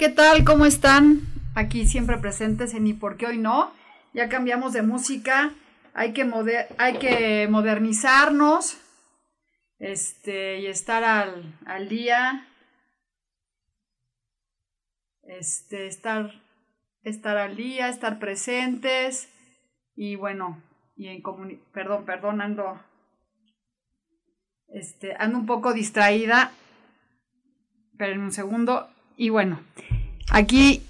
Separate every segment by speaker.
Speaker 1: ¿Qué tal? ¿Cómo están? Aquí siempre presentes en ¿Y por qué hoy no? Ya cambiamos de música, hay que, hay que modernizarnos este, y estar al, al día, este, estar, estar al día, estar presentes y bueno, y en perdón, perdón, ando, este, ando un poco distraída, pero en un segundo, y bueno, aquí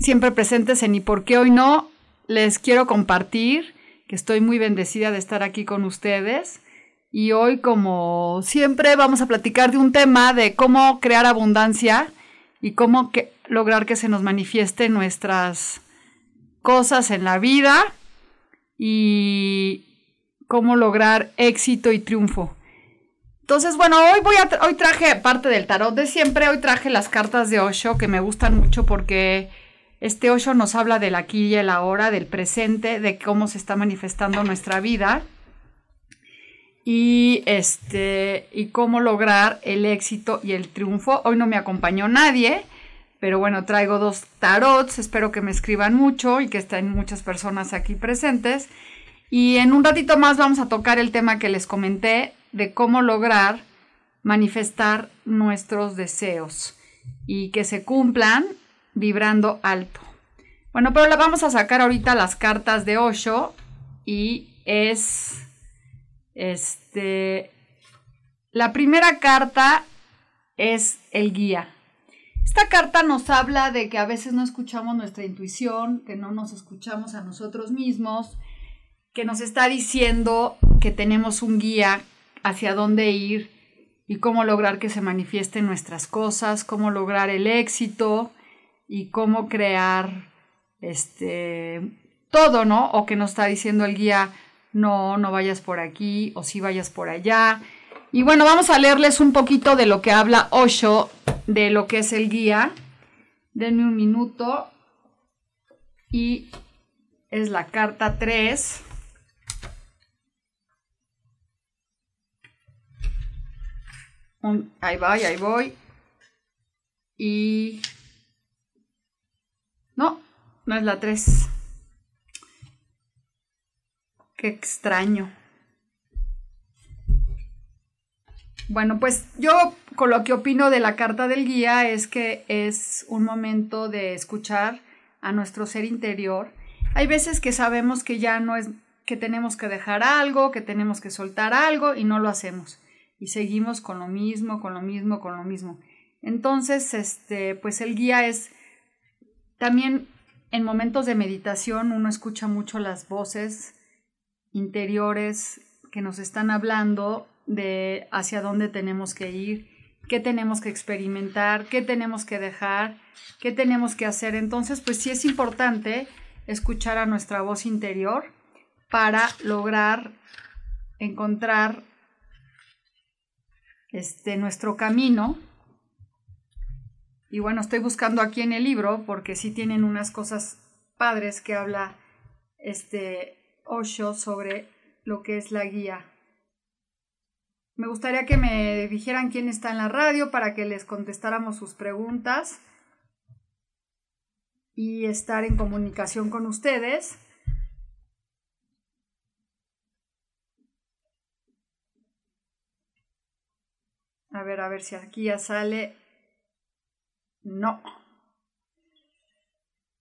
Speaker 1: siempre presentes en Y por qué hoy no, les quiero compartir que estoy muy bendecida de estar aquí con ustedes. Y hoy, como siempre, vamos a platicar de un tema de cómo crear abundancia y cómo lograr que se nos manifieste nuestras cosas en la vida y cómo lograr éxito y triunfo. Entonces, bueno, hoy voy a hoy traje parte del tarot de siempre, hoy traje las cartas de Osho que me gustan mucho porque este Osho nos habla del aquí y el ahora, del presente, de cómo se está manifestando nuestra vida y este y cómo lograr el éxito y el triunfo. Hoy no me acompañó nadie, pero bueno, traigo dos tarots, espero que me escriban mucho y que estén muchas personas aquí presentes. Y en un ratito más vamos a tocar el tema que les comenté de cómo lograr manifestar nuestros deseos y que se cumplan vibrando alto. Bueno, pero le vamos a sacar ahorita las cartas de Osho y es este la primera carta es el guía. Esta carta nos habla de que a veces no escuchamos nuestra intuición, que no nos escuchamos a nosotros mismos, que nos está diciendo que tenemos un guía hacia dónde ir y cómo lograr que se manifiesten nuestras cosas, cómo lograr el éxito y cómo crear este todo, ¿no? O que nos está diciendo el guía, no, no vayas por aquí o sí vayas por allá. Y bueno, vamos a leerles un poquito de lo que habla Osho de lo que es el guía. Denme un minuto. Y es la carta 3. Ahí va, ahí voy. Y... No, no es la 3. Qué extraño. Bueno, pues yo con lo que opino de la carta del guía es que es un momento de escuchar a nuestro ser interior. Hay veces que sabemos que ya no es que tenemos que dejar algo, que tenemos que soltar algo y no lo hacemos y seguimos con lo mismo, con lo mismo, con lo mismo. Entonces, este, pues el guía es también en momentos de meditación uno escucha mucho las voces interiores que nos están hablando de hacia dónde tenemos que ir, qué tenemos que experimentar, qué tenemos que dejar, qué tenemos que hacer. Entonces, pues sí es importante escuchar a nuestra voz interior para lograr encontrar este, nuestro camino. Y bueno, estoy buscando aquí en el libro porque sí tienen unas cosas padres que habla este Osho sobre lo que es la guía. Me gustaría que me dijeran quién está en la radio para que les contestáramos sus preguntas y estar en comunicación con ustedes. A ver, a ver si aquí ya sale. No.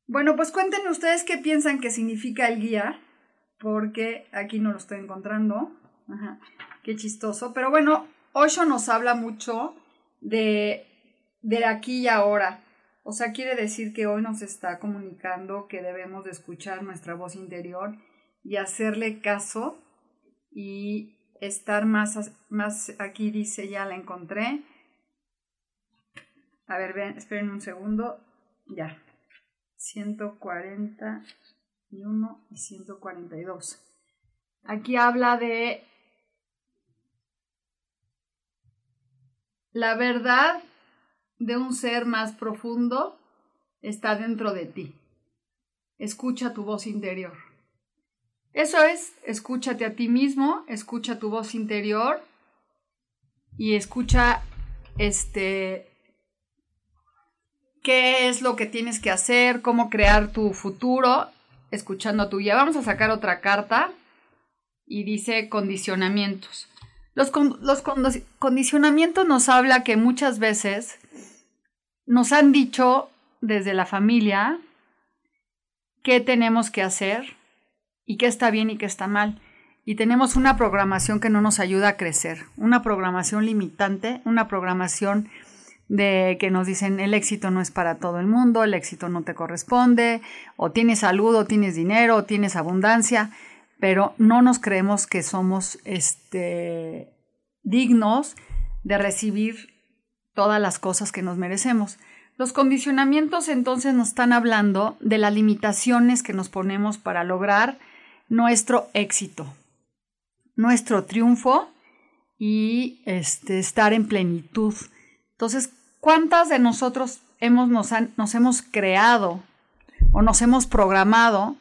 Speaker 1: Bueno, pues cuéntenme ustedes qué piensan que significa el guía, porque aquí no lo estoy encontrando. Qué chistoso. Pero bueno, Osho nos habla mucho de, de aquí y ahora. O sea, quiere decir que hoy nos está comunicando que debemos de escuchar nuestra voz interior y hacerle caso y estar más, más aquí dice, ya la encontré. A ver, ven, esperen un segundo. Ya. 141 y 142. Aquí habla de la verdad de un ser más profundo está dentro de ti. Escucha tu voz interior. Eso es, escúchate a ti mismo, escucha tu voz interior y escucha este qué es lo que tienes que hacer, cómo crear tu futuro, escuchando tu guía. Vamos a sacar otra carta y dice condicionamientos. Los, los condicionamientos nos habla que muchas veces nos han dicho desde la familia qué tenemos que hacer y qué está bien y qué está mal. Y tenemos una programación que no nos ayuda a crecer, una programación limitante, una programación de que nos dicen el éxito no es para todo el mundo, el éxito no te corresponde, o tienes salud, o tienes dinero, o tienes abundancia, pero no nos creemos que somos este, dignos de recibir todas las cosas que nos merecemos. Los condicionamientos entonces nos están hablando de las limitaciones que nos ponemos para lograr nuestro éxito, nuestro triunfo y este, estar en plenitud entonces, ¿cuántas de nosotros hemos, nos, nos hemos creado o nos hemos programado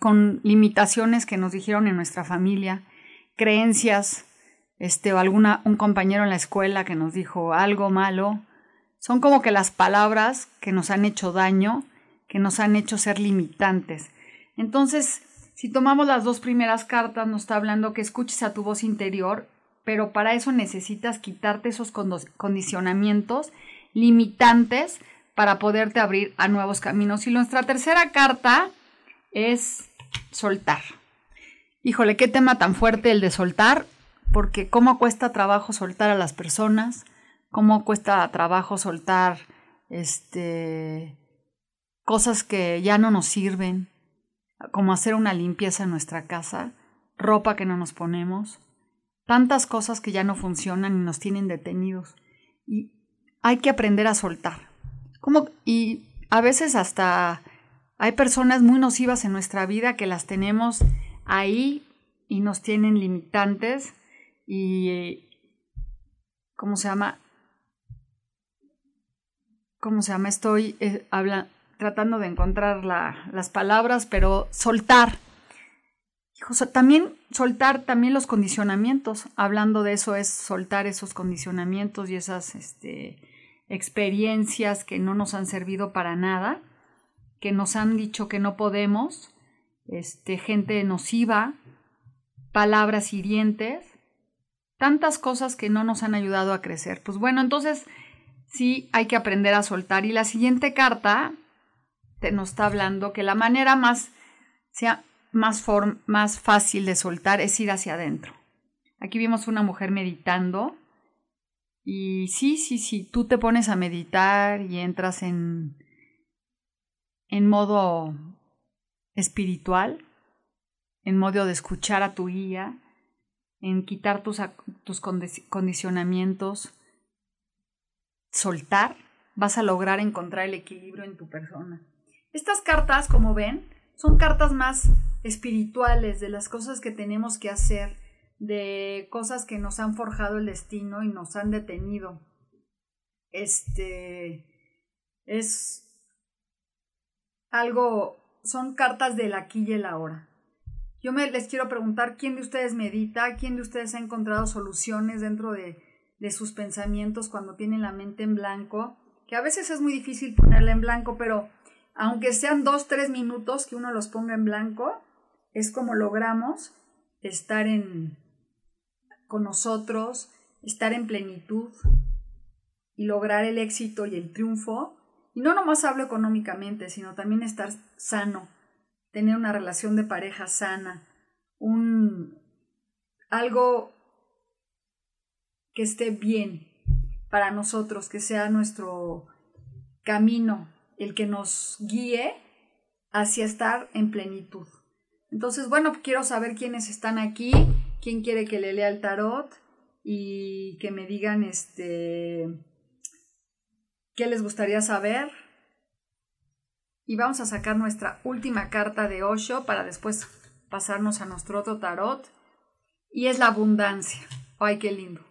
Speaker 1: con limitaciones que nos dijeron en nuestra familia, creencias, este, o alguna, un compañero en la escuela que nos dijo algo malo? Son como que las palabras que nos han hecho daño, que nos han hecho ser limitantes. Entonces, si tomamos las dos primeras cartas, nos está hablando que escuches a tu voz interior pero para eso necesitas quitarte esos condicionamientos limitantes para poderte abrir a nuevos caminos. Y nuestra tercera carta es soltar. Híjole, qué tema tan fuerte el de soltar, porque cómo cuesta trabajo soltar a las personas, cómo cuesta trabajo soltar este cosas que ya no nos sirven, como hacer una limpieza en nuestra casa, ropa que no nos ponemos, tantas cosas que ya no funcionan y nos tienen detenidos. Y hay que aprender a soltar. Como, y a veces hasta hay personas muy nocivas en nuestra vida que las tenemos ahí y nos tienen limitantes y ¿cómo se llama? ¿Cómo se llama? Estoy eh, tratando de encontrar las palabras, pero soltar también soltar también los condicionamientos. Hablando de eso es soltar esos condicionamientos y esas este, experiencias que no nos han servido para nada, que nos han dicho que no podemos, este, gente nociva, palabras hirientes, tantas cosas que no nos han ayudado a crecer. Pues bueno, entonces sí hay que aprender a soltar. Y la siguiente carta te nos está hablando que la manera más sea más, más fácil de soltar es ir hacia adentro. Aquí vimos una mujer meditando y sí, sí, sí, tú te pones a meditar y entras en, en modo espiritual, en modo de escuchar a tu guía, en quitar tus, tus condicionamientos, soltar, vas a lograr encontrar el equilibrio en tu persona. Estas cartas, como ven, son cartas más espirituales, de las cosas que tenemos que hacer, de cosas que nos han forjado el destino y nos han detenido. Este es algo, son cartas del aquí y el ahora. Yo me, les quiero preguntar quién de ustedes medita, quién de ustedes ha encontrado soluciones dentro de, de sus pensamientos cuando tienen la mente en blanco, que a veces es muy difícil ponerla en blanco, pero aunque sean dos, tres minutos que uno los ponga en blanco, es como logramos estar en, con nosotros, estar en plenitud y lograr el éxito y el triunfo. Y no nomás hablo económicamente, sino también estar sano, tener una relación de pareja sana, un algo que esté bien para nosotros, que sea nuestro camino el que nos guíe hacia estar en plenitud. Entonces, bueno, quiero saber quiénes están aquí, quién quiere que le lea el tarot y que me digan este qué les gustaría saber. Y vamos a sacar nuestra última carta de Osho para después pasarnos a nuestro otro tarot. Y es la abundancia. Ay, qué lindo.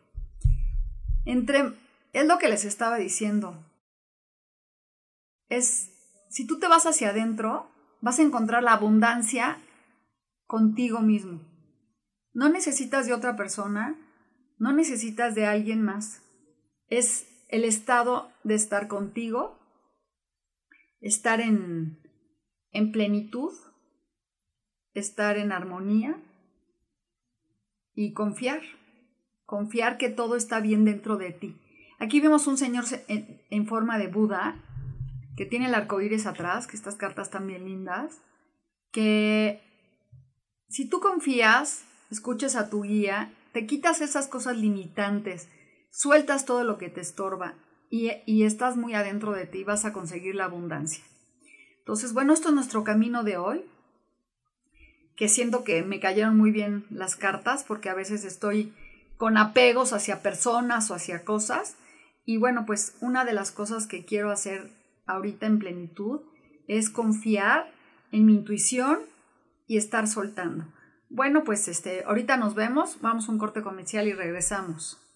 Speaker 1: Entre, es lo que les estaba diciendo. Es, si tú te vas hacia adentro, vas a encontrar la abundancia contigo mismo. No necesitas de otra persona, no necesitas de alguien más. Es el estado de estar contigo, estar en, en plenitud, estar en armonía y confiar, confiar que todo está bien dentro de ti. Aquí vemos un señor en, en forma de Buda que tiene el arco iris atrás, que estas cartas están bien lindas, que si tú confías, escuches a tu guía, te quitas esas cosas limitantes, sueltas todo lo que te estorba y, y estás muy adentro de ti, vas a conseguir la abundancia. Entonces, bueno, esto es nuestro camino de hoy, que siento que me cayeron muy bien las cartas porque a veces estoy con apegos hacia personas o hacia cosas. Y bueno, pues una de las cosas que quiero hacer ahorita en plenitud es confiar en mi intuición y estar soltando. Bueno, pues este, ahorita nos vemos, vamos a un corte comercial y regresamos.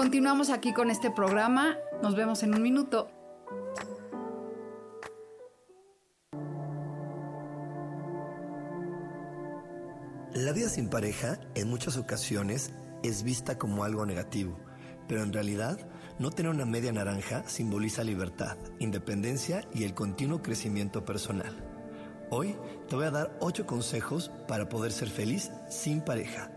Speaker 1: Continuamos aquí con este programa. Nos vemos en un minuto.
Speaker 2: La vida sin pareja en muchas ocasiones es vista como algo negativo, pero en realidad no tener una media naranja simboliza libertad, independencia y el continuo crecimiento personal. Hoy te voy a dar 8 consejos para poder ser feliz sin pareja.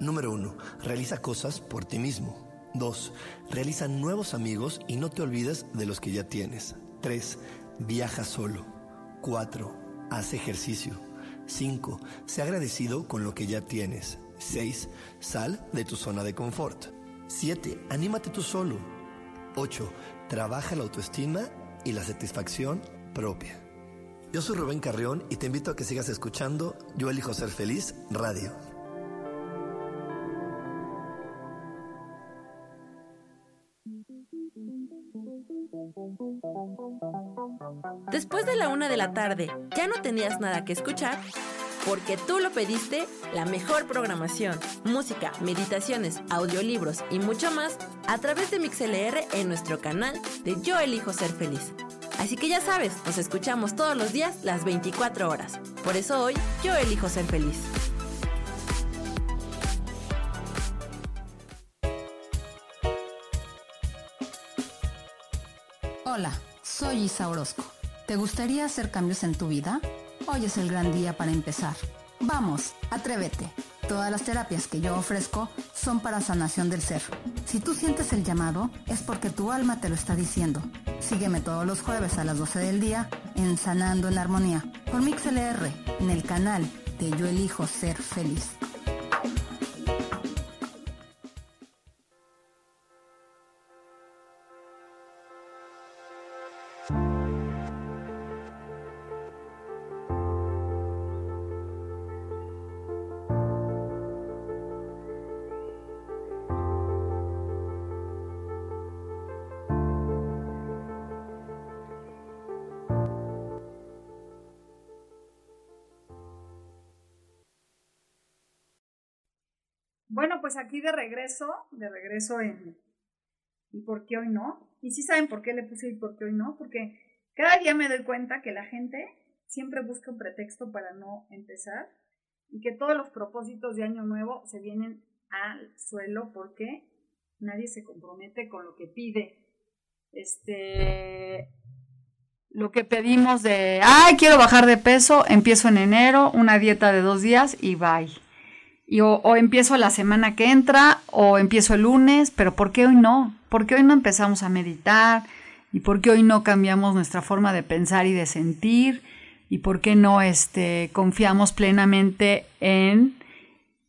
Speaker 2: Número 1. Realiza cosas por ti mismo. 2. Realiza nuevos amigos y no te olvides de los que ya tienes. 3. Viaja solo. 4. Haz ejercicio. 5. Sé agradecido con lo que ya tienes. 6. Sal de tu zona de confort. 7. Anímate tú solo. 8. Trabaja la autoestima y la satisfacción propia. Yo soy Rubén Carrión y te invito a que sigas escuchando Yo elijo ser feliz radio.
Speaker 3: Una de la tarde, ¿ya no tenías nada que escuchar? Porque tú lo pediste, la mejor programación, música, meditaciones, audiolibros y mucho más a través de MixLR en nuestro canal de Yo Elijo Ser Feliz. Así que ya sabes, nos escuchamos todos los días las 24 horas. Por eso hoy yo elijo ser feliz.
Speaker 4: Hola, soy Isa Orozco. ¿Te gustaría hacer cambios en tu vida? Hoy es el gran día para empezar. Vamos, atrévete. Todas las terapias que yo ofrezco son para sanación del ser. Si tú sientes el llamado, es porque tu alma te lo está diciendo. Sígueme todos los jueves a las 12 del día en Sanando en Armonía por MixLR en el canal de Yo Elijo Ser Feliz.
Speaker 1: Bueno, pues aquí de regreso, de regreso en ¿Y por qué hoy no? Y sí saben por qué le puse y por qué hoy no, porque cada día me doy cuenta que la gente siempre busca un pretexto para no empezar y que todos los propósitos de año nuevo se vienen al suelo porque nadie se compromete con lo que pide. Este lo que pedimos de, ay, quiero bajar de peso, empiezo en enero, una dieta de dos días y bye. Y o, empiezo la semana que entra o empiezo el lunes, pero ¿por qué hoy no? ¿Por qué hoy no empezamos a meditar? ¿Y por qué hoy no cambiamos nuestra forma de pensar y de sentir? ¿Y por qué no este, confiamos plenamente en,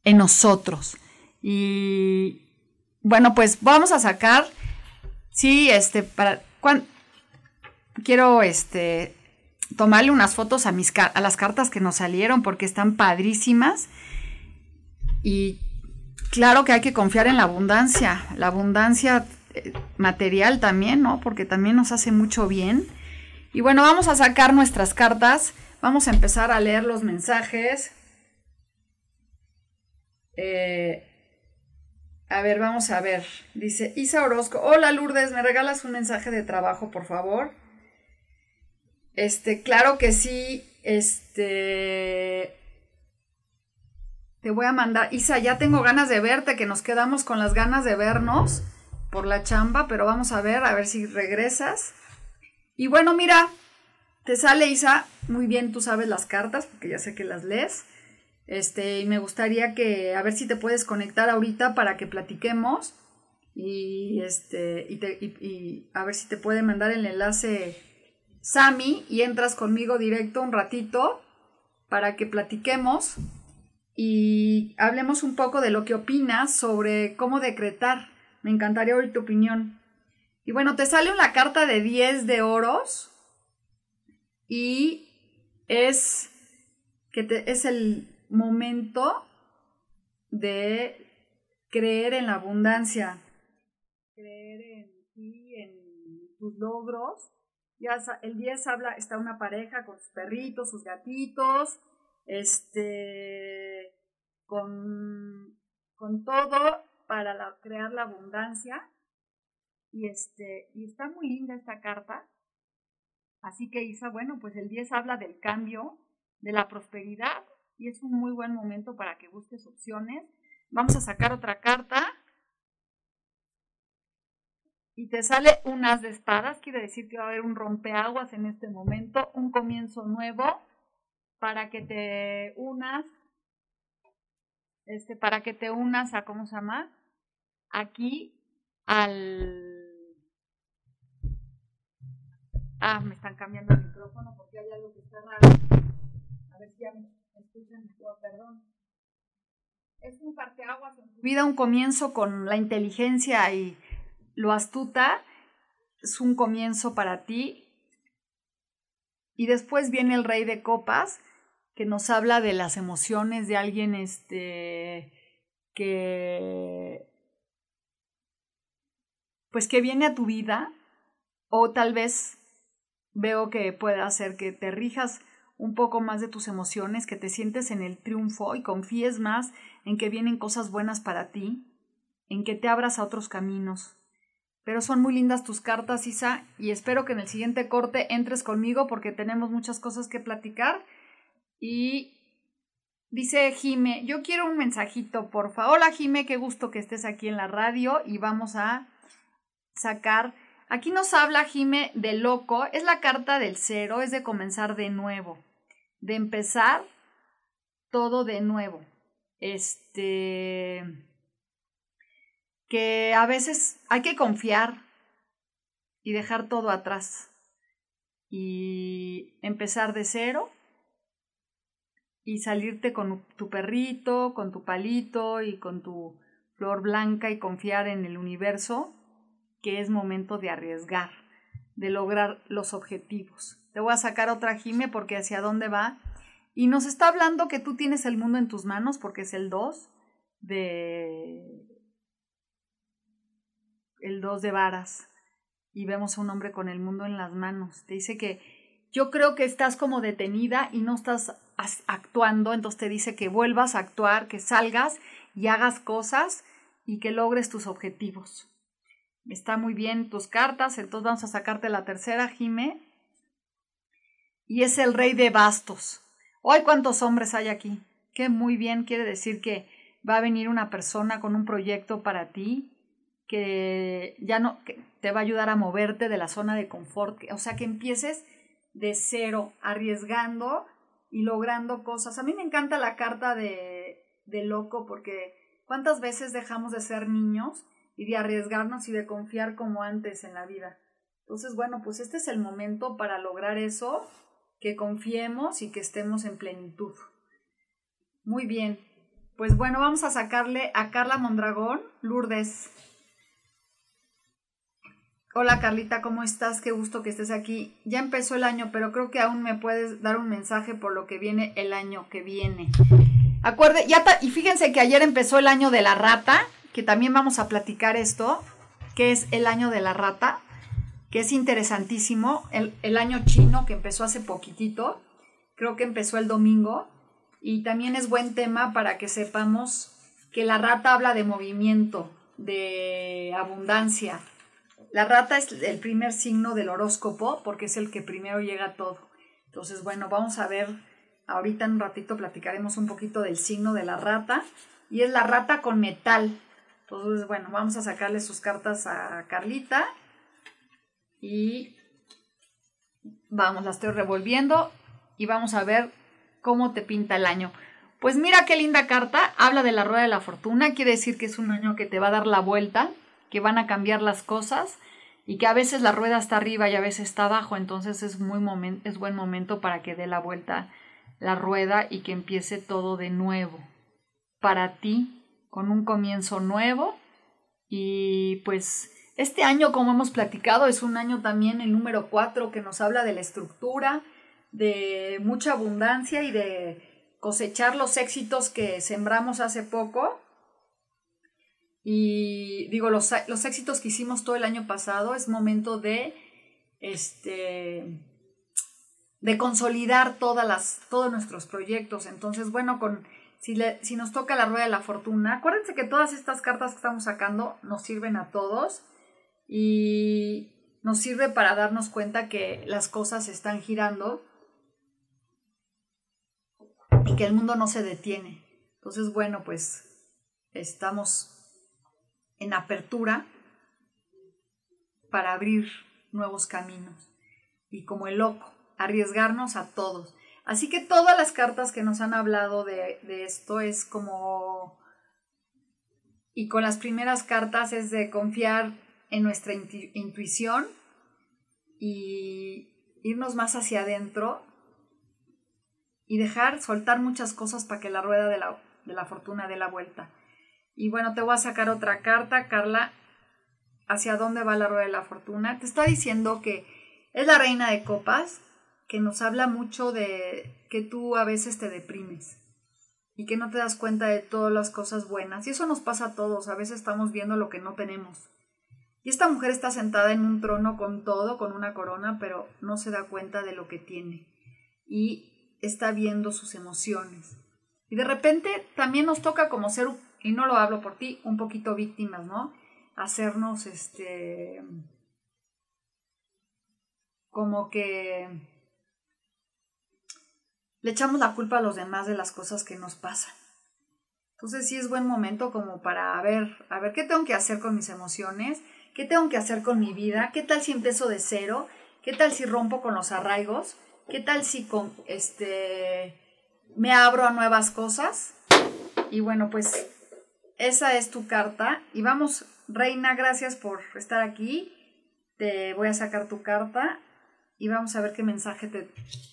Speaker 1: en nosotros? Y bueno, pues vamos a sacar, sí, este, para, quiero este, tomarle unas fotos a, mis, a las cartas que nos salieron porque están padrísimas. Y claro que hay que confiar en la abundancia, la abundancia eh, material también, ¿no? Porque también nos hace mucho bien. Y bueno, vamos a sacar nuestras cartas, vamos a empezar a leer los mensajes. Eh, a ver, vamos a ver. Dice Isa Orozco, hola Lourdes, ¿me regalas un mensaje de trabajo, por favor? Este, claro que sí, este, te voy a mandar, Isa, ya tengo ganas de verte, que nos quedamos con las ganas de vernos por la chamba, pero vamos a ver, a ver si regresas. Y bueno, mira, te sale Isa, muy bien, tú sabes las cartas, porque ya sé que las lees. Este, y me gustaría que, a ver si te puedes conectar ahorita para que platiquemos. Y este, y, y a ver si te puede mandar el enlace Sami y entras conmigo directo un ratito para que platiquemos y hablemos un poco de lo que opinas sobre cómo decretar. Me encantaría oír tu opinión. Y bueno, te sale una carta de 10 de oros y es que es el momento de creer en la abundancia, creer en ti, en tus logros. Ya el 10 habla, está una pareja con sus perritos, sus gatitos, este, con, con todo para crear la abundancia. Y, este, y está muy linda esta carta. Así que Isa, bueno, pues el 10 habla del cambio, de la prosperidad y es un muy buen momento para que busques opciones. Vamos a sacar otra carta. Y te sale un as de espadas, quiere decir que va a haber un rompeaguas en este momento, un comienzo nuevo para que te unas, este, para que te unas a, ¿cómo se llama? Aquí al... Ah, me están cambiando el micrófono porque hay algo que está raro. A ver si ya me escuchan perdón. Es un parteaguas en tu vida, un comienzo con la inteligencia y lo astuta. Es un comienzo para ti. Y después viene el rey de copas, que nos habla de las emociones de alguien este que pues que viene a tu vida o tal vez veo que pueda hacer que te rijas un poco más de tus emociones, que te sientes en el triunfo y confíes más en que vienen cosas buenas para ti, en que te abras a otros caminos. Pero son muy lindas tus cartas, Isa, y espero que en el siguiente corte entres conmigo porque tenemos muchas cosas que platicar y dice Jime, yo quiero un mensajito, por favor. Hola Jime, qué gusto que estés aquí en la radio y vamos a sacar. Aquí nos habla Jime de loco, es la carta del cero, es de comenzar de nuevo, de empezar todo de nuevo. Este que a veces hay que confiar y dejar todo atrás y empezar de cero y salirte con tu perrito, con tu palito y con tu flor blanca y confiar en el universo que es momento de arriesgar, de lograr los objetivos. Te voy a sacar otra Jime porque hacia dónde va. Y nos está hablando que tú tienes el mundo en tus manos porque es el 2 de el 2 de varas y vemos a un hombre con el mundo en las manos. Te dice que yo creo que estás como detenida y no estás actuando, entonces te dice que vuelvas a actuar, que salgas y hagas cosas y que logres tus objetivos. Está muy bien tus cartas, entonces vamos a sacarte la tercera, Jime. Y es el rey de bastos. Hoy cuántos hombres hay aquí. Que muy bien quiere decir que va a venir una persona con un proyecto para ti que ya no te va a ayudar a moverte de la zona de confort, o sea, que empieces de cero, arriesgando y logrando cosas. A mí me encanta la carta de, de loco porque cuántas veces dejamos de ser niños y de arriesgarnos y de confiar como antes en la vida. Entonces, bueno, pues este es el momento para lograr eso, que confiemos y que estemos en plenitud. Muy bien. Pues bueno, vamos a sacarle a Carla Mondragón, Lourdes. Hola Carlita, ¿cómo estás? Qué gusto que estés aquí. Ya empezó el año, pero creo que aún me puedes dar un mensaje por lo que viene el año que viene. Acuerde, ya y fíjense que ayer empezó el año de la rata que también vamos a platicar esto, que es el año de la rata, que es interesantísimo, el, el año chino que empezó hace poquitito, creo que empezó el domingo, y también es buen tema para que sepamos que la rata habla de movimiento, de abundancia. La rata es el primer signo del horóscopo porque es el que primero llega a todo. Entonces, bueno, vamos a ver, ahorita en un ratito platicaremos un poquito del signo de la rata y es la rata con metal. Entonces, bueno, vamos a sacarle sus cartas a Carlita. Y vamos, la estoy revolviendo y vamos a ver cómo te pinta el año. Pues mira qué linda carta, habla de la rueda de la fortuna, quiere decir que es un año que te va a dar la vuelta, que van a cambiar las cosas y que a veces la rueda está arriba y a veces está abajo, entonces es, muy es buen momento para que dé la vuelta la rueda y que empiece todo de nuevo. Para ti con un comienzo nuevo. Y pues este año, como hemos platicado, es un año también el número 4 que nos habla de la estructura, de mucha abundancia y de cosechar los éxitos que sembramos hace poco. Y digo, los, los éxitos que hicimos todo el año pasado es momento de, este, de consolidar todas las, todos nuestros proyectos. Entonces, bueno, con si, nos toca la rueda de la fortuna, acuérdense que todas estas cartas que estamos sacando nos sirven a todos y nos sirve para darnos cuenta que las cosas están girando y que el mundo no se detiene. Entonces, bueno, pues estamos en apertura para abrir nuevos caminos y como el loco, arriesgarnos a todos. Así que todas las cartas que nos han hablado de, esto es como... Y con las primeras cartas es de confiar en nuestra intuición y irnos más hacia adentro y dejar soltar muchas cosas para que la rueda de la, de la fortuna dé la vuelta. Y bueno, te voy a sacar otra carta, Carla. ¿Hacia dónde va la rueda de la fortuna? Te está diciendo que es la reina de copas, que nos habla mucho de que tú a veces te deprimes y que no te das cuenta de todas las cosas buenas. Y eso nos pasa a todos, a veces estamos viendo lo que no tenemos. Y esta mujer está sentada en un trono con todo, con una corona, pero no se da cuenta de lo que tiene. Y está viendo sus emociones. Y de repente también nos toca como ser, y no lo hablo por ti, un poquito víctimas, ¿no? Hacernos este como que le echamos la culpa a los demás de las cosas que nos pasan. Entonces sí es buen momento como para ver, a ver qué tengo que hacer con mis emociones, qué tengo que hacer con mi vida, qué tal si empiezo de cero, qué tal si rompo con los arraigos, qué tal si con este me abro a nuevas cosas. Y bueno, pues esa es tu carta y vamos, Reina, gracias por estar aquí. Te voy a sacar tu carta y vamos a ver qué mensaje te,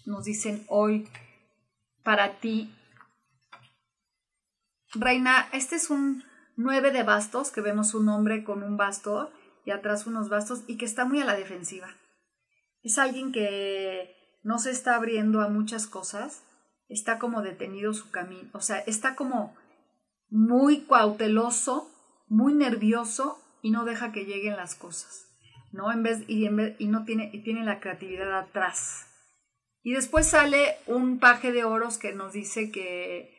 Speaker 1: nos dicen hoy para ti. Reina, este es un 9 de bastos, que vemos un hombre con un basto y atrás unos bastos y que está muy a la defensiva. Es alguien que no se está abriendo a muchas cosas, está como detenido su camino, o sea, está como muy cauteloso, muy nervioso y no deja que lleguen las cosas, ¿no? En vez, y, no tiene, y tiene la creatividad atrás. Y después sale un paje de oros que nos dice que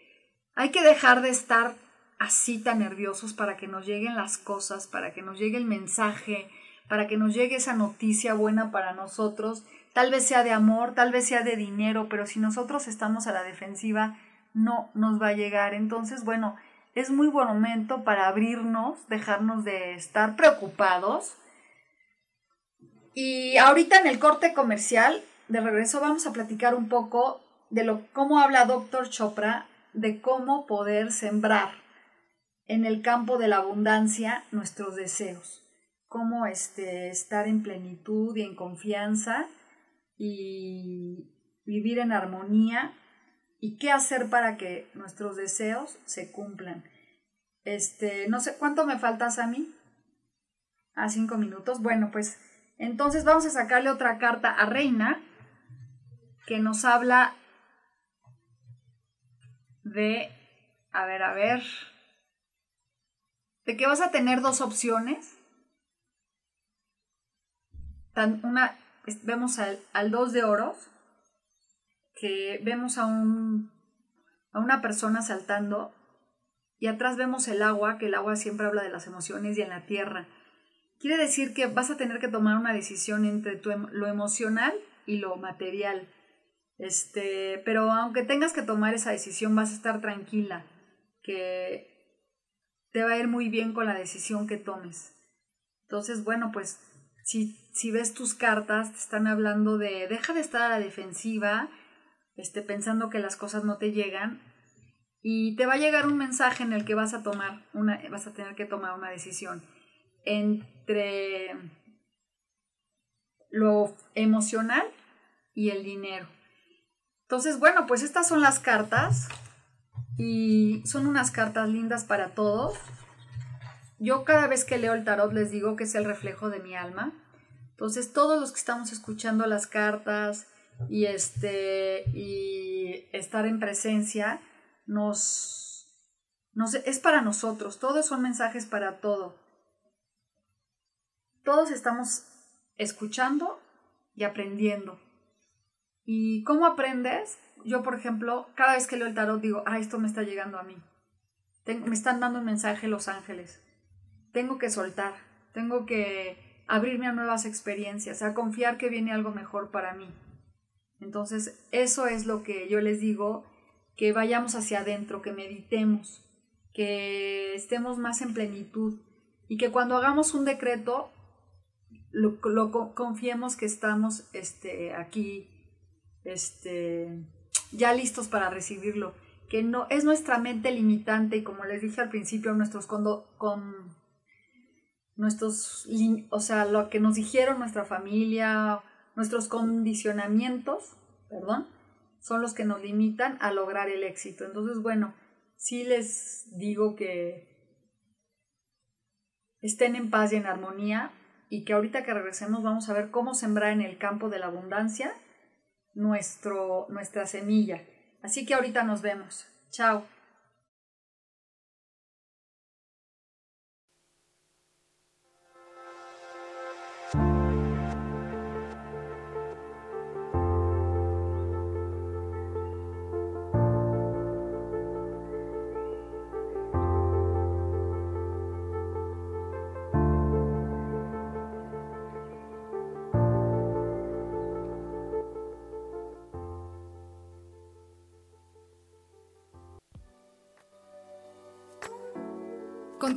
Speaker 1: hay que dejar de estar así tan nerviosos para que nos lleguen las cosas, para que nos llegue el mensaje, para que nos llegue esa noticia buena para nosotros. Tal vez sea de amor, tal vez sea de dinero, pero si nosotros estamos a la defensiva, no nos va a llegar. Entonces, bueno, es muy buen momento para abrirnos, dejarnos de estar preocupados. Y ahorita en el corte comercial, de regreso, vamos a platicar un poco de lo, cómo habla Dr. Chopra de cómo poder sembrar en el campo de la abundancia nuestros deseos, cómo este, estar en plenitud y en confianza y vivir en armonía y qué hacer para que nuestros deseos se cumplan. Este, no sé, ¿cuánto me faltas a mí? A cinco minutos. Bueno, pues entonces vamos a sacarle otra carta a Reina que nos habla de, a ver, a ver, de que vas a tener dos opciones. una, vemos al, al dos de oros, que vemos a, un, a una persona saltando y atrás vemos el agua, que el agua siempre habla de las emociones y en la tierra. Quiere decir que vas a tener que tomar una decisión entre em, lo emocional y lo material. Este, pero aunque tengas que tomar esa decisión, vas a estar tranquila, que te va a ir muy bien con la decisión que tomes. Entonces, bueno, pues si, si ves tus cartas, te están hablando de deja de estar a la defensiva, este, pensando que las cosas no te llegan, y te va a llegar un mensaje en el que vas a tomar una, vas a tener que tomar una decisión entre lo emocional y el dinero. Entonces, bueno, pues estas son las cartas y son unas cartas lindas para todos. Yo cada vez que leo el tarot les digo que es el reflejo de mi alma. Entonces, todos los que estamos escuchando las cartas y este y estar en presencia nos, es para nosotros, todos son mensajes para todo. Todos estamos escuchando y aprendiendo. ¿Y cómo aprendes? yo, por ejemplo, cada vez que leo el tarot digo, ah, esto me está llegando a mí. me están dando un mensaje los ángeles. Tengo que soltar, tengo que abrirme a nuevas experiencias, a confiar que viene algo mejor para mí. Entonces, eso es lo que yo les digo, que vayamos hacia adentro, que meditemos, que estemos más en plenitud y que cuando hagamos un decreto, lo, confiemos que estamos este, aquí este, ya listos para recibirlo, que no es nuestra mente limitante y como les dije al principio, nuestros con nuestros, o sea, lo que nos dijeron nuestra familia, nuestros condicionamientos, perdón, son los que nos limitan a lograr el éxito. Entonces, bueno, sí les digo que estén en paz y en armonía y que ahorita que regresemos vamos a ver cómo sembrar en el campo de la abundancia nuestro, nuestra semilla. Así que ahorita nos vemos. Chao.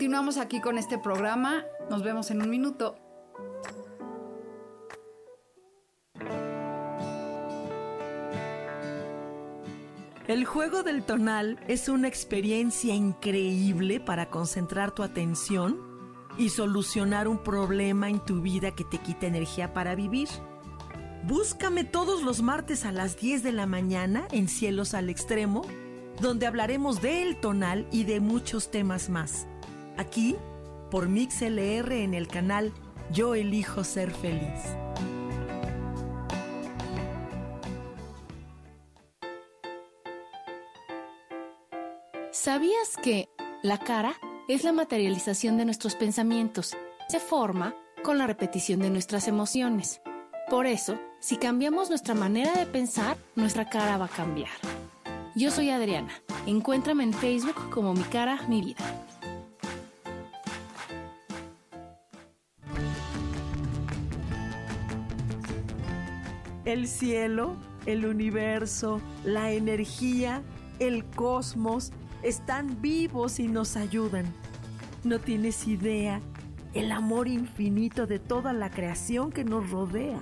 Speaker 1: Continuamos aquí con este programa. Nos vemos en un minuto.
Speaker 5: El juego del tonal es una experiencia increíble para concentrar tu atención y solucionar un problema en tu vida que te quita energía para vivir. Búscame todos los martes a las 10 de la mañana en Cielos al Extremo, donde hablaremos del tonal y de muchos temas más aquí por MixLR en el canal Yo elijo ser feliz.
Speaker 6: ¿Sabías que la cara es la materialización de nuestros pensamientos? Se forma con la repetición de nuestras emociones. Por eso, si cambiamos nuestra manera de pensar, nuestra cara va a cambiar. Yo soy Adriana Encuéntrame en Facebook como Mi Cara, Mi Vida.
Speaker 5: El cielo, el universo, la energía, el cosmos están vivos y nos ayudan. No tienes idea el amor infinito de toda la creación que nos rodea.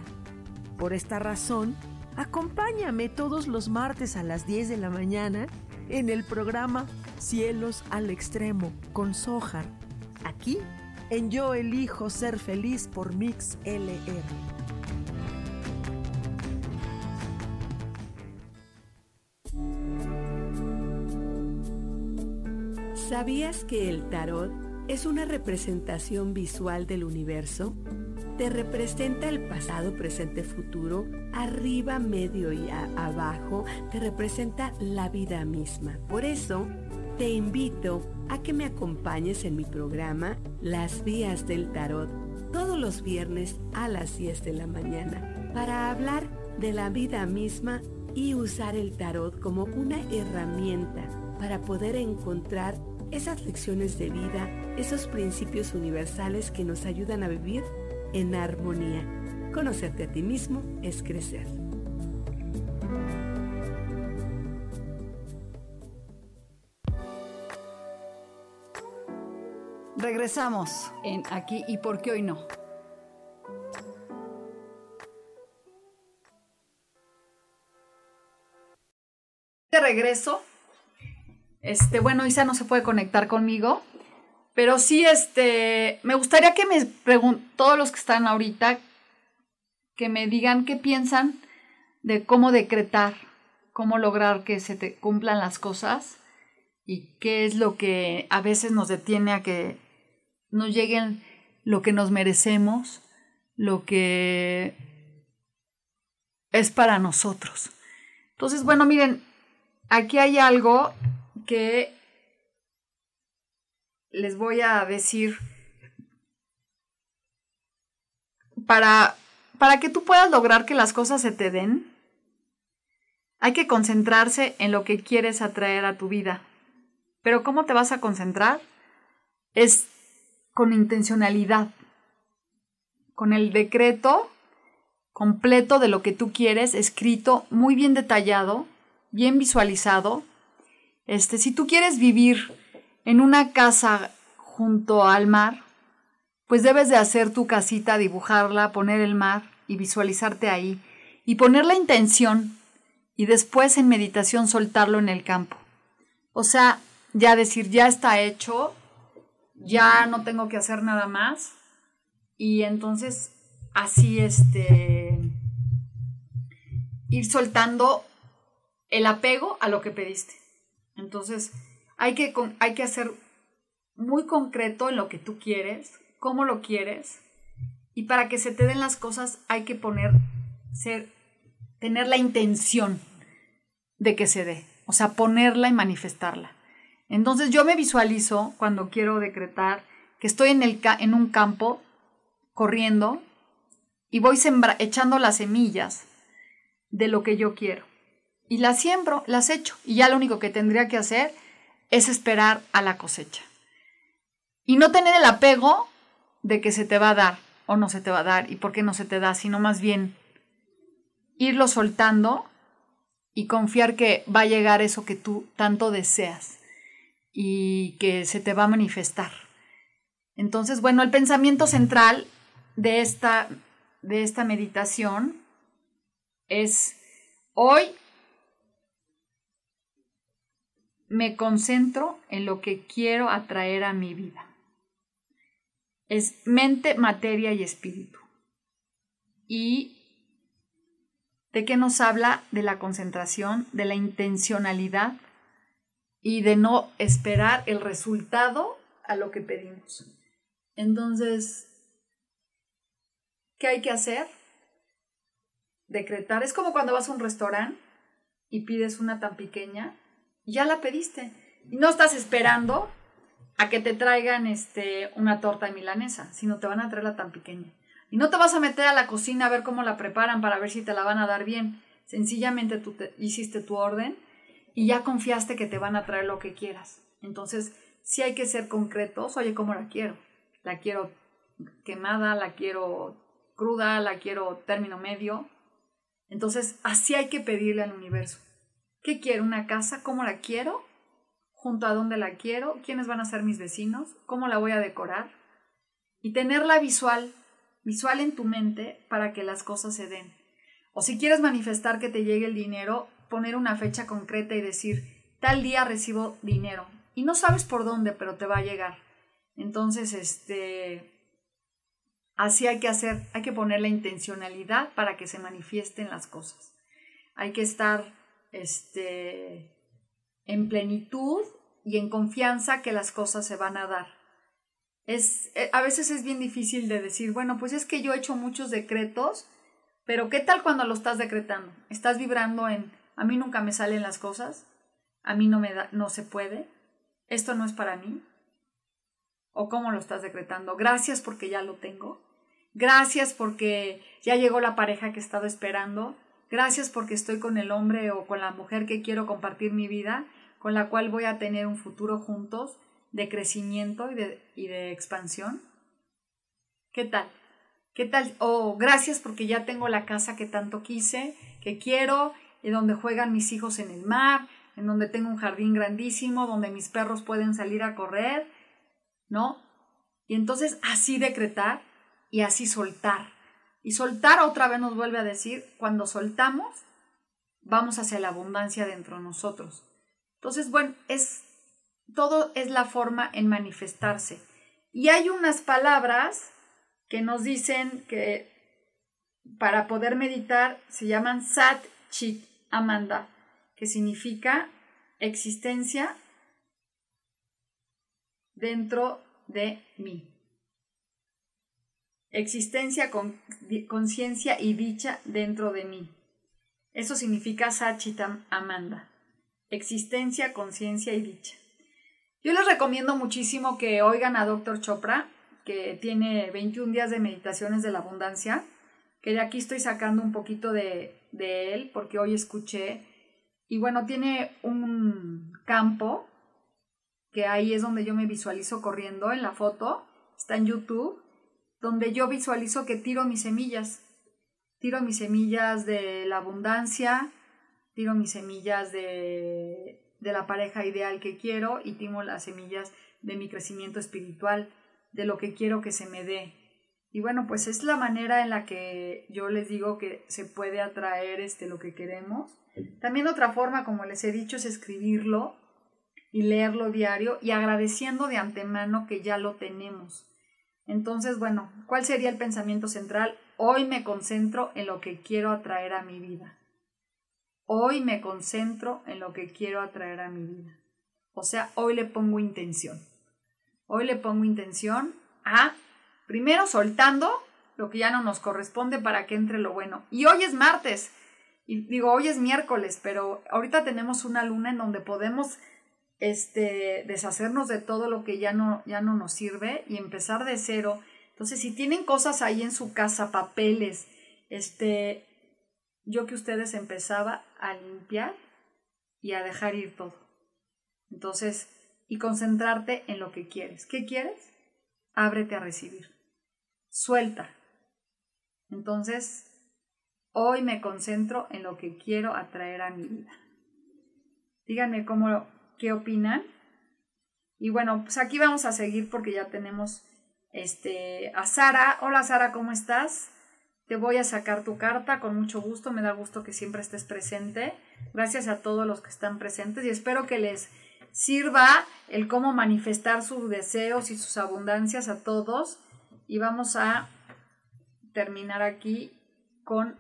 Speaker 5: Por esta razón, acompáñame todos los martes a las 10 de la mañana en el programa Cielos al Extremo con Sojar, aquí en Yo Elijo Ser Feliz por Mix LR.
Speaker 7: ¿Sabías que el tarot es una representación visual del universo? Te representa el pasado, presente, futuro, arriba, medio y abajo, te representa la vida misma. Por eso, te invito a que me acompañes en mi programa Las Vías del Tarot todos los viernes a las 10 de la mañana para hablar de la vida misma y usar el tarot como una herramienta para poder encontrar esas lecciones de vida, esos principios universales que nos ayudan a vivir en armonía. Conocerte a ti mismo es crecer.
Speaker 1: Regresamos en aquí y por qué hoy no. De regreso este, bueno, Isa no se puede conectar conmigo, pero sí, este, me gustaría que me pregunten, todos los que están ahorita, que me digan qué piensan de cómo decretar, cómo lograr que se te cumplan las cosas y qué es lo que a veces nos detiene a que nos lleguen lo que nos merecemos, lo que es para nosotros. Entonces, bueno, miren, aquí hay algo que les voy a decir para, para que tú puedas lograr que las cosas se te den, hay que concentrarse en lo que quieres atraer a tu vida. Pero ¿cómo te vas a concentrar? Es con intencionalidad, con el decreto completo de lo que tú quieres, escrito, muy bien detallado, bien visualizado, este, si tú quieres vivir en una casa junto al mar, pues debes de hacer tu casita, dibujarla, poner el mar y visualizarte ahí y poner la intención y después en meditación soltarlo en el campo. O sea, ya decir, ya está hecho, ya no tengo que hacer nada más y entonces así este ir soltando el apego a lo que pediste. Entonces, hay que, hay que hacer muy concreto en lo que tú quieres, cómo lo quieres, y para que se te den las cosas hay que poner, ser, tener la intención de que se dé, o sea, ponerla y manifestarla. Entonces yo me visualizo cuando quiero decretar que estoy en, el, en un campo corriendo y voy echando las semillas de lo que yo quiero y las siembro, las echo y ya lo único que tendría que hacer es esperar a la cosecha. Y no tener el apego de que se te va a dar o no se te va a dar y por qué no se te da, sino más bien irlo soltando y confiar que va a llegar eso que tú tanto deseas y que se te va a manifestar. Entonces, bueno, el pensamiento central de esta, de esta meditación es hoy me concentro en lo que quiero atraer a mi vida. Es mente, materia y espíritu. ¿Y de qué nos habla? De la concentración, de la intencionalidad y de no esperar el resultado a lo que pedimos. Entonces, ¿qué hay que hacer? Decretar. Es como cuando vas a un restaurante y pides una tan pequeña ya la pediste. No estás esperando a que te traigan este, una torta de milanesa, sino te van a traer la tan pequeña. Y no te vas a meter a la cocina a ver cómo la preparan para ver si te la van a dar bien. Sencillamente tú hiciste tu orden y ya confiaste que te van a traer lo que quieras. Entonces, sí hay que ser concretos, oye, ¿cómo la quiero? La quiero quemada, la quiero cruda, la quiero término medio. Entonces, así hay que pedirle al universo. ¿Qué quiero? ¿Una casa? ¿Cómo la quiero? ¿Junto a dónde la quiero? ¿Quiénes van a ser mis vecinos? ¿Cómo la voy a decorar? Y tenerla visual, visual en tu mente para que las cosas se den. O si quieres manifestar que te llegue el dinero, poner una fecha concreta y decir, tal día recibo dinero. Y no sabes por dónde, pero te va a llegar. Entonces, este, así hay que hacer, hay que poner la intencionalidad para que se manifiesten las cosas. Hay que estar, este, en plenitud y en confianza que las cosas se van a dar. Es, eh, a veces es bien difícil de decir, bueno, pues es que yo he hecho muchos decretos, pero ¿qué tal cuando lo estás decretando? Estás vibrando en a mí nunca me salen las cosas, a mí no me da, no se puede, esto no es para mí. ¿O cómo lo estás decretando? Gracias porque ya lo tengo. Gracias porque ya llegó la pareja que he estado esperando. Gracias porque estoy con el hombre o con la mujer que quiero compartir mi vida, con la cual voy a tener un futuro juntos de crecimiento y de, y de expansión. ¿Qué tal? ¿Qué tal? O gracias porque ya tengo la casa que tanto quise, que quiero y donde juegan mis hijos en el mar, en donde tengo un jardín grandísimo, donde mis perros pueden salir a correr, ¿no? Y entonces así decretar y así soltar. Y soltar otra vez nos vuelve a decir, cuando soltamos, vamos hacia la abundancia dentro de nosotros. Entonces, bueno, es todo es la forma en manifestarse. Y hay unas palabras que nos dicen que para poder meditar se llaman Sat Chit Amanda, que significa existencia dentro de mí. Existencia, conciencia y dicha dentro de mí. Eso significa Sachitam Amanda. Existencia, conciencia y dicha. Yo les recomiendo muchísimo que oigan a Dr. Chopra, que tiene 21 días de meditaciones de la abundancia, que de aquí estoy sacando un poquito de, de él porque hoy escuché y bueno, tiene un campo que ahí es donde yo me visualizo corriendo en la foto, está en YouTube, donde yo visualizo que tiro mis semillas, tiro mis semillas de la abundancia, tiro mis semillas de, de la pareja ideal que quiero y tiro las semillas de mi crecimiento espiritual, de lo que quiero que se me dé, y bueno, pues es la manera en la que yo les digo que se puede atraer este, lo que queremos. También otra forma, como les he dicho, es escribirlo y leerlo diario y agradeciendo de antemano que ya lo tenemos. Entonces, bueno, ¿cuál sería el pensamiento central? Hoy me concentro en lo que quiero atraer a mi vida. Hoy me concentro en lo que quiero atraer a mi vida. O sea, hoy le pongo intención. Hoy le pongo intención a Primero soltando lo que ya no nos corresponde para que entre lo bueno. Y hoy es martes, y digo, hoy es miércoles, pero ahorita tenemos una luna en donde podemos este, deshacernos de todo lo que ya no, ya no nos sirve y empezar de cero. Entonces, si tienen cosas ahí en su casa, papeles, este, yo que ustedes empezaba a limpiar y a dejar ir todo. Entonces, y concentrarte en lo que quieres. ¿Qué quieres? Ábrete a recibir suelta. Entonces, hoy me concentro en lo que quiero atraer a mi vida. Díganme cómo, qué opinan. Y bueno, pues aquí vamos a seguir porque ya tenemos este, a Sara. Hola Sara, ¿cómo estás? Te voy a sacar tu carta con mucho gusto. Me da gusto que siempre estés presente. Gracias a todos los que están presentes y espero que les sirva el cómo manifestar sus deseos y sus abundancias a todos y vamos a terminar aquí con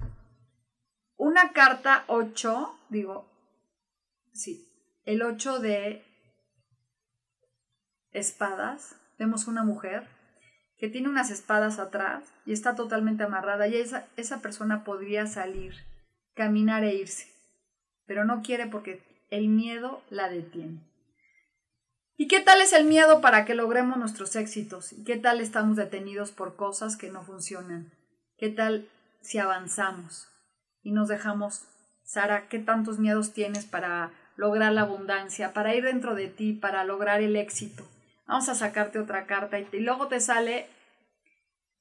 Speaker 1: una carta 8, digo, sí, el 8 de espadas. Vemos una mujer que tiene unas espadas atrás y está totalmente amarrada y esa, esa persona podría salir, caminar e irse, pero no quiere porque el miedo la detiene. ¿Y qué tal es el miedo para que logremos nuestros éxitos? ¿Y qué tal estamos detenidos por cosas que no funcionan? ¿Qué tal si avanzamos y nos dejamos? Sara, ¿qué tantos miedos tienes para lograr la abundancia, para ir dentro de ti, para lograr el éxito. Vamos a sacarte otra carta y, luego te sale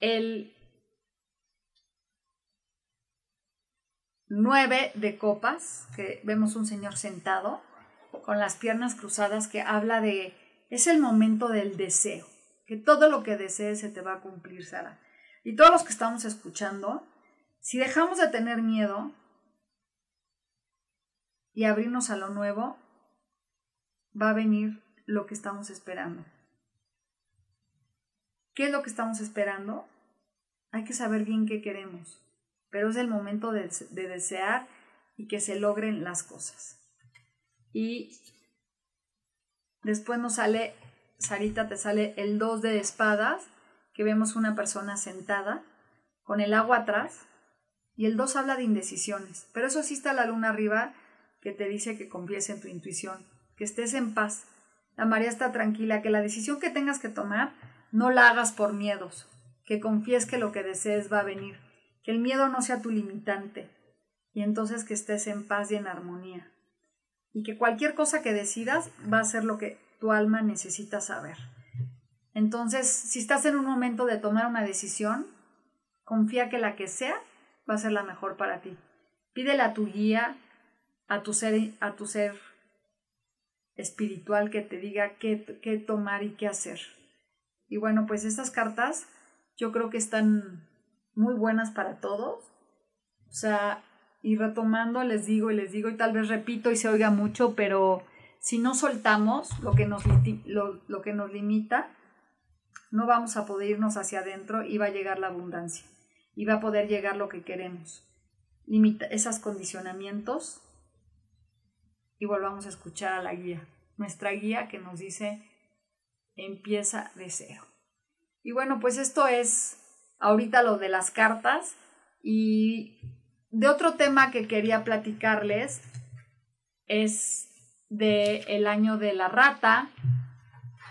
Speaker 1: el 9 de copas, que vemos un señor sentado con las piernas cruzadas que habla de es el momento del deseo, que todo lo que desees se te va a cumplir, Sara. Y todos los que estamos escuchando, si dejamos de tener miedo y abrirnos a lo nuevo, va a venir lo que estamos esperando. ¿Qué es lo que estamos esperando? Hay que saber bien qué queremos, pero es el momento de, de desear y que se logren las cosas. Y después nos sale, Sarita, te sale el 2 de espadas, que vemos una persona sentada con el agua atrás, y el 2 habla de indecisiones, pero eso sí está la luna arriba que te dice que confíes en tu intuición, que estés en paz. La María está tranquila, que la decisión que tengas que tomar no la hagas por miedos, que confíes que lo que desees va a venir, que el miedo no sea tu limitante, y entonces que estés en paz y en armonía y que cualquier cosa que decidas va a ser lo que tu alma necesita saber. Entonces, si estás en un momento de tomar una decisión, confía que la que sea va a ser la mejor para ti. Pídele a tu guía, a tu ser, a tu ser espiritual que te diga qué, qué tomar y qué hacer. Y bueno, pues estas cartas yo creo que están muy buenas para todos. O sea, y retomando les digo y les digo y tal vez repito y se oiga mucho, pero si no soltamos lo que nos, lo, que nos limita, no vamos a poder irnos hacia adentro y va a llegar la abundancia y va a poder llegar lo que queremos. Limita esos condicionamientos y volvamos a escuchar a la guía, nuestra guía que nos dice empieza de cero. Y bueno, pues esto es ahorita lo de las cartas y de otro tema que quería platicarles es de el año de la rata,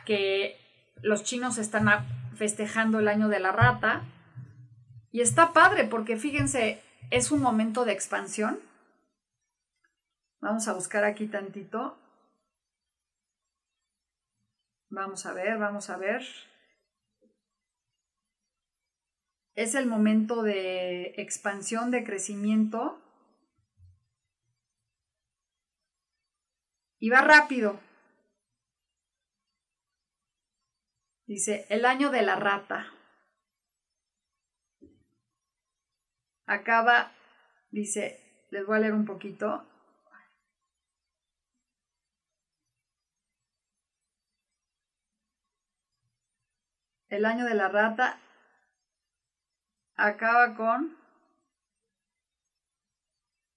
Speaker 1: que los chinos están festejando el año de la rata. Y está padre porque fíjense, es un momento de expansión. Vamos a buscar aquí tantito. Vamos a ver, vamos a ver. es el momento de expansión, de crecimiento. Y va rápido. Dice, el año de la rata. Acaba, dice, les voy a leer un poquito. El año de la rata acaba con...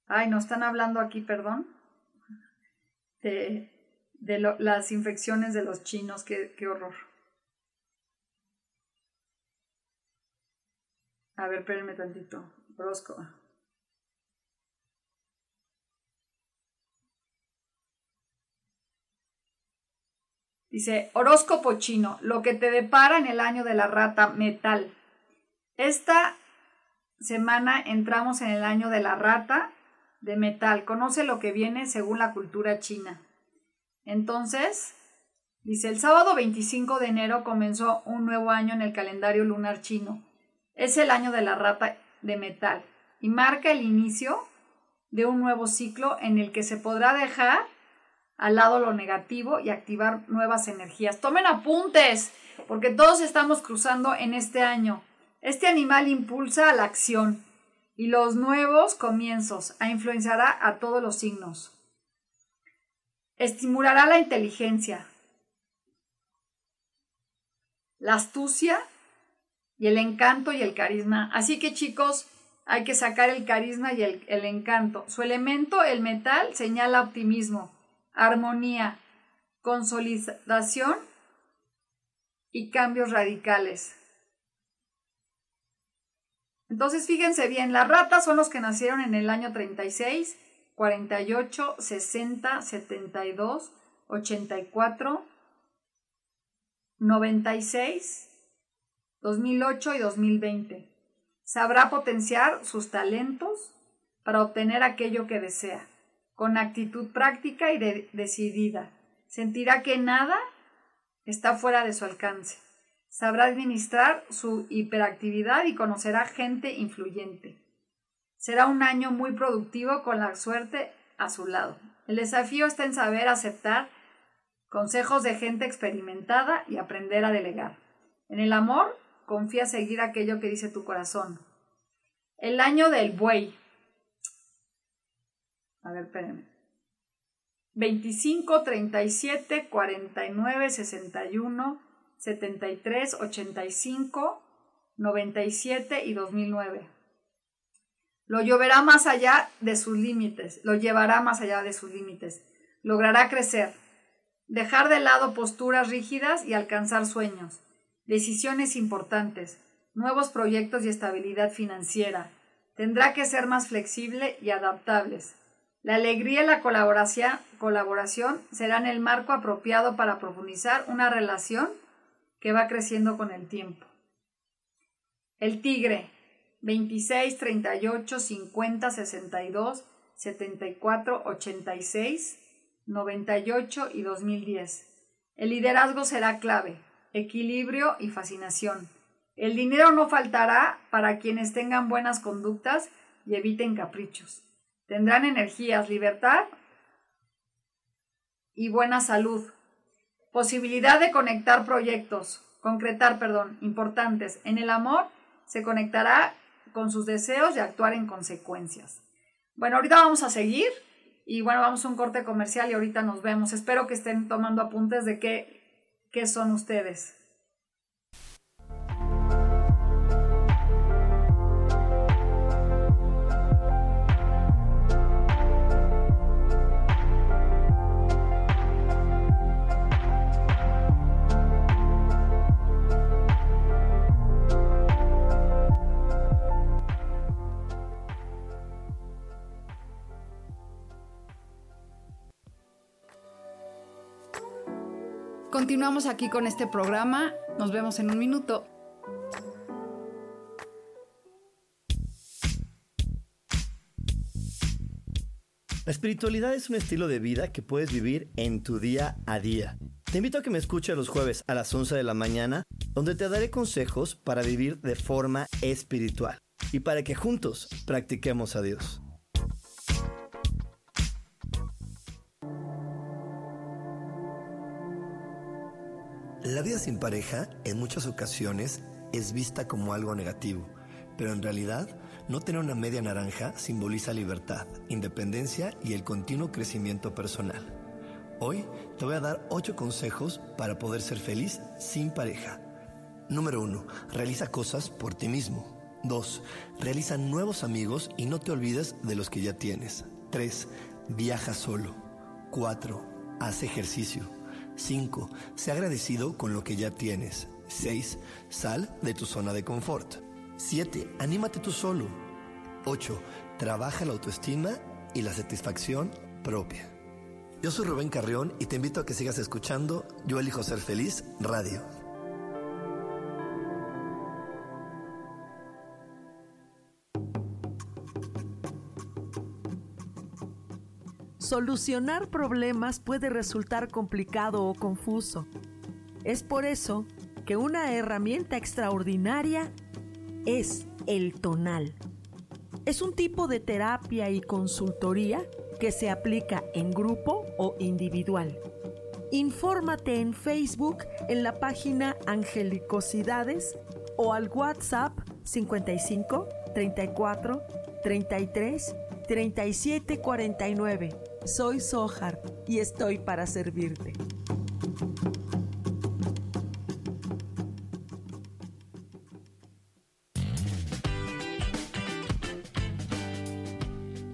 Speaker 1: Ay, nos están hablando aquí, perdón, de, las infecciones de los chinos, qué, qué horror. A ver, espérenme tantito. Brosco. Dice, horóscopo chino, lo que te depara en el año de la rata metal. Esta semana entramos en el año de la rata de metal. Conoce lo que viene según la cultura china. Entonces, dice, el sábado 25 de enero comenzó un nuevo año en el calendario lunar chino. Es el año de la rata de metal y marca el inicio de un nuevo ciclo en el que se podrá dejar al lado lo negativo y activar nuevas energías. Tomen apuntes, porque todos estamos cruzando en este año. Este animal impulsa a la acción y los nuevos comienzos, a influenciará a todos los signos. Estimulará la inteligencia, la astucia y el encanto y el carisma. Así que chicos, hay que sacar el carisma y el, el encanto. Su elemento, el metal, señala optimismo, armonía, consolidación y cambios radicales. Entonces, fíjense bien, las ratas son los que nacieron en el año 36, 48, 60, 72, 84, 96, 2008 y 2020. Sabrá potenciar sus talentos para obtener aquello que desea. Con actitud práctica y decidida. Sentirá que nada está fuera de su alcance. Sabrá administrar su hiperactividad y conocerá gente influyente. Será un año muy productivo con la suerte a su lado. El desafío está en saber aceptar consejos de gente experimentada y aprender a delegar. En el amor, confía seguir aquello que dice tu corazón. El año del buey. A ver, espérenme. 25, 37, 49, 61, 73, 85, 97 y 2009. Lo llevará más allá de sus límites, lo llevará más allá de sus límites. Logrará crecer, dejar de lado posturas rígidas y alcanzar sueños, decisiones importantes, nuevos proyectos y estabilidad financiera. Tendrá que ser más flexible y adaptables. La alegría y la colaboración, serán el marco apropiado para profundizar una relación que va creciendo con el tiempo. El tigre, 26, 38, 50, 62, 74, 86, 98 y 2010. El liderazgo será clave, equilibrio y fascinación. El dinero no faltará para quienes tengan buenas conductas y eviten caprichos. Tendrán energías, libertad y buena salud. Posibilidad de conectar proyectos, concretar, perdón, importantes. En el amor se conectará con sus deseos y actuar en consecuencias. Bueno, ahorita vamos a seguir y bueno, vamos a un corte comercial y ahorita nos vemos. Espero que estén tomando apuntes de qué, qué son ustedes. Continuamos aquí con este programa. Nos vemos en un minuto.
Speaker 2: La espiritualidad es un estilo de vida que puedes vivir en tu día a día. Te invito a que me escuches los jueves a las 11 de la mañana, donde te daré consejos para vivir de forma espiritual y para que juntos practiquemos a Dios. La vida sin pareja en muchas ocasiones es vista como algo negativo, pero en realidad no tener una media naranja simboliza libertad, independencia y el continuo crecimiento personal. Hoy te voy a dar 8 consejos para poder ser feliz sin pareja. Número 1. Realiza cosas por ti mismo. 2. Realiza nuevos amigos y no te olvides de los que ya tienes. 3. Viaja solo. 4. Haz ejercicio. 5. Sé agradecido con lo que ya tienes. 6. Sal de tu zona de confort. 7. Anímate tú solo. 8. Trabaja la autoestima y la satisfacción propia. Yo soy Rubén Carrión y te invito a que sigas escuchando Yo elijo ser feliz radio.
Speaker 5: Solucionar problemas puede resultar complicado o confuso. Es por eso que una herramienta extraordinaria es el tonal. Es un tipo de terapia y consultoría que se aplica en grupo o individual. Infórmate en Facebook en la página Angelicosidades o al WhatsApp 55 34 33 37 49 soy Sohar y estoy para servirte.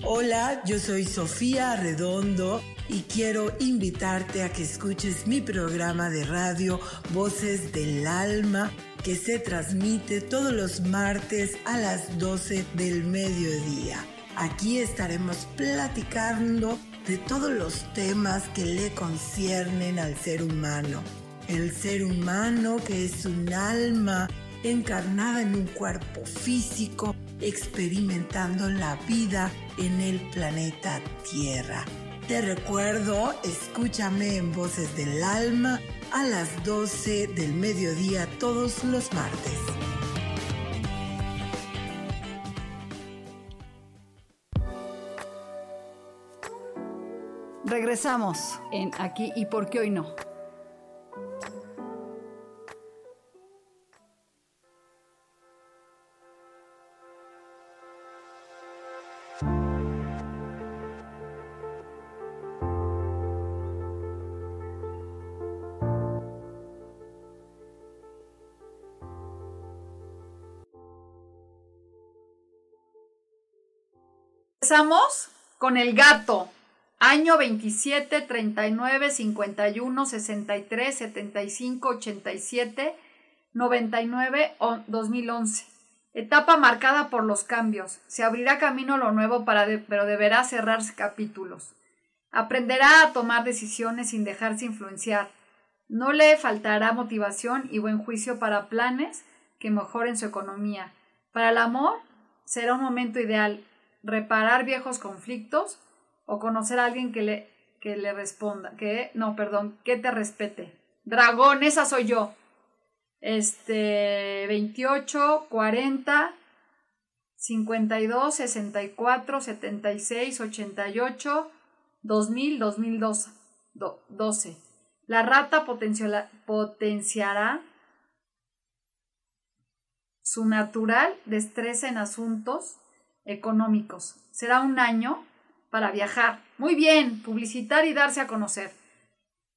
Speaker 8: Hola, yo soy Sofía Redondo y quiero invitarte a que escuches mi programa de radio Voces del Alma que se transmite todos los martes a las 12 del mediodía. Aquí estaremos platicando de todos los temas que le conciernen al ser humano. El ser humano que es un alma encarnada en un cuerpo físico experimentando la vida en el planeta Tierra. Te recuerdo, escúchame en Voces del Alma a las 12 del mediodía todos los martes.
Speaker 1: Regresamos en aquí y por qué hoy no. Empezamos con el gato. Año 27, 39, 51, 63, 75, 87, 99, 2011. Etapa marcada por los cambios. Se abrirá camino lo nuevo, para pero deberá cerrarse capítulos. Aprenderá a tomar decisiones sin dejarse influenciar. No le faltará motivación y buen juicio para planes que mejoren su economía. Para el amor será un momento ideal. Reparar viejos conflictos o conocer a alguien que le, que le responda, que, no, perdón, que te respete. Dragón, esa soy yo. Este, 28, 40, 52, 64, 76, 88, 2000, 2012. 12. La rata potenciará su natural destreza en asuntos económicos. Será un año para viajar. Muy bien, publicitar y darse a conocer.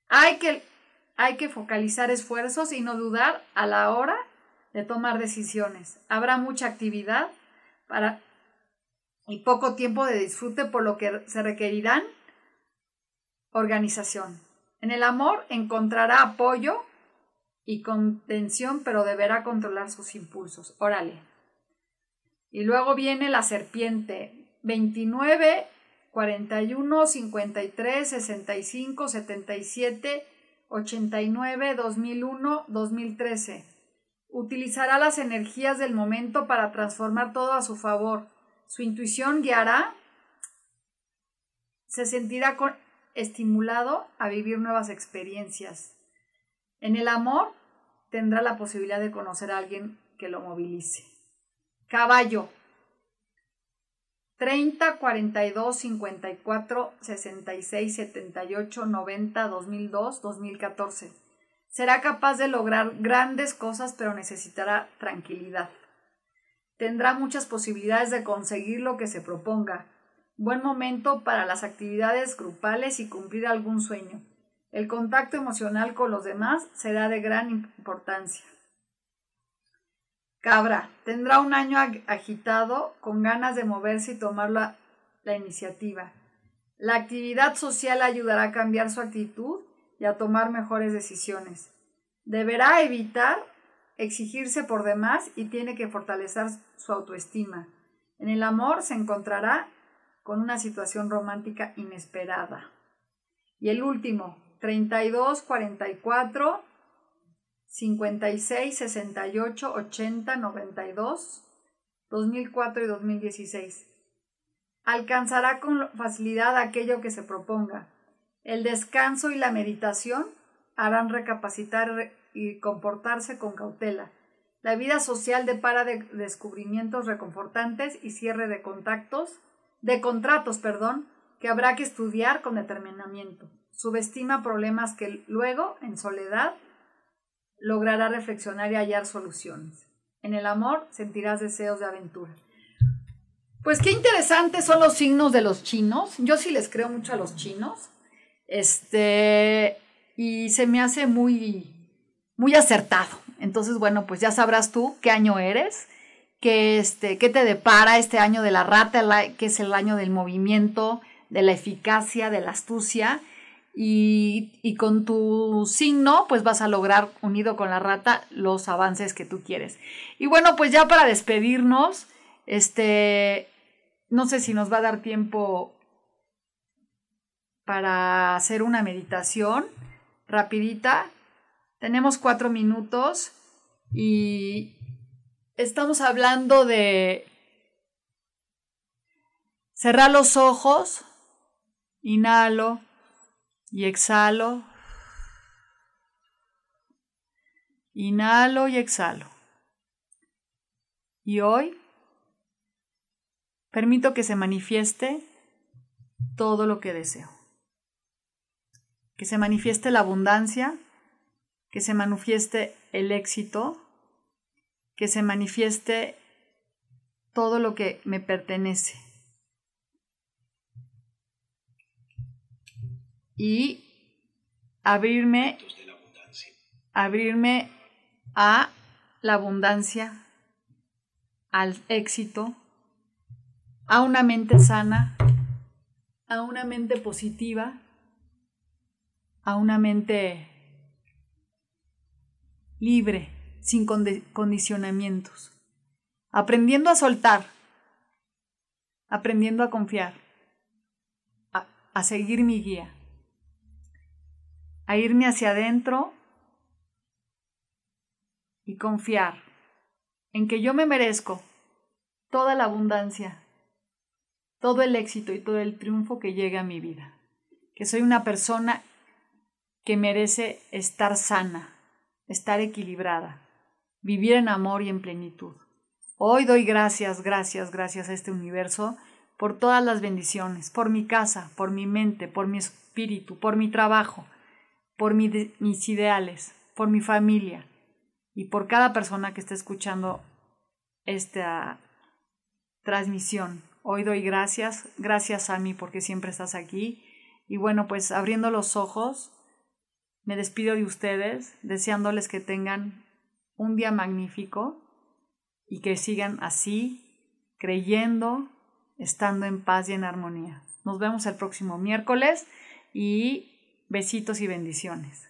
Speaker 1: Hay que, hay que focalizar esfuerzos y no dudar a la hora de tomar decisiones. Habrá mucha actividad para, y poco tiempo de disfrute, por lo que se requerirán organización. En el amor encontrará apoyo y contención, pero deberá controlar sus impulsos. Órale. Y luego viene la serpiente. 29 41, 53, 65, 77, 89, 2001, 2013. Utilizará las energías del momento para transformar todo a su favor. Su intuición guiará, se sentirá estimulado a vivir nuevas experiencias. En el amor tendrá la posibilidad de conocer a alguien que lo movilice. Caballo, 30, 42, 54, 66, 78, 90, 2002, 2014. Será capaz de lograr grandes cosas, pero necesitará tranquilidad. Tendrá muchas posibilidades de conseguir lo que se proponga. Buen momento para las actividades grupales y cumplir algún sueño. El contacto emocional con los demás será de gran importancia. Cabra, tendrá un año agitado, con ganas de moverse y tomar la, iniciativa. La actividad social ayudará a cambiar su actitud y a tomar mejores decisiones. Deberá evitar exigirse por demás y tiene que fortalecer su autoestima. En el amor se encontrará con una situación romántica inesperada. Y el último, 32, 44, 56, 68, 80, 92, 2004 y 2016. Alcanzará con facilidad aquello que se proponga. El descanso y la meditación harán recapacitar y comportarse con cautela. La vida social depara de descubrimientos reconfortantes y cierre de contactos, de contratos, perdón, que habrá que estudiar con determinamiento. Subestima problemas que luego, en soledad, logrará reflexionar y hallar soluciones. En el amor sentirás deseos de aventura. Pues qué interesantes son los signos de los chinos. Yo sí les creo mucho a los chinos. Este, y se me hace muy, muy acertado. Entonces, bueno, pues ya sabrás tú qué año eres, qué, este, qué te depara este año de la rata, que es el año del movimiento, de la eficacia, de la astucia y, con tu signo pues vas a lograr unido con la rata los avances que tú quieres. Y bueno, pues ya para despedirnos, este, no sé si nos va a dar tiempo para hacer una meditación rapidita. Tenemos cuatro minutos y estamos hablando de Cerrar los ojos, inhalo y exhalo. Inhalo y exhalo. Y hoy permito que se manifieste todo lo que deseo. Que se manifieste la abundancia, que se manifieste el éxito, que se manifieste todo lo que me pertenece. Y abrirme, abrirme a la abundancia, al éxito, a una mente sana, a una mente positiva, a una mente libre, sin condicionamientos, aprendiendo a soltar, aprendiendo a confiar, a, a seguir mi guía, a irme hacia adentro y confiar en que yo me merezco toda la abundancia, todo el éxito y todo el triunfo que llegue a mi vida, que soy una persona que merece estar sana, estar equilibrada, vivir en amor y en plenitud. Hoy doy gracias, gracias, gracias a este universo por todas las bendiciones, por mi casa, por mi mente, por mi espíritu, por mi trabajo, por mis ideales, por mi familia, y por cada persona que está escuchando esta transmisión. Hoy doy gracias, gracias a mí porque siempre estás aquí. Y bueno, pues abriendo los ojos, me despido de ustedes, deseándoles que tengan un día magnífico y que sigan así, creyendo, estando en paz y en armonía. Nos vemos el próximo miércoles y besitos y bendiciones.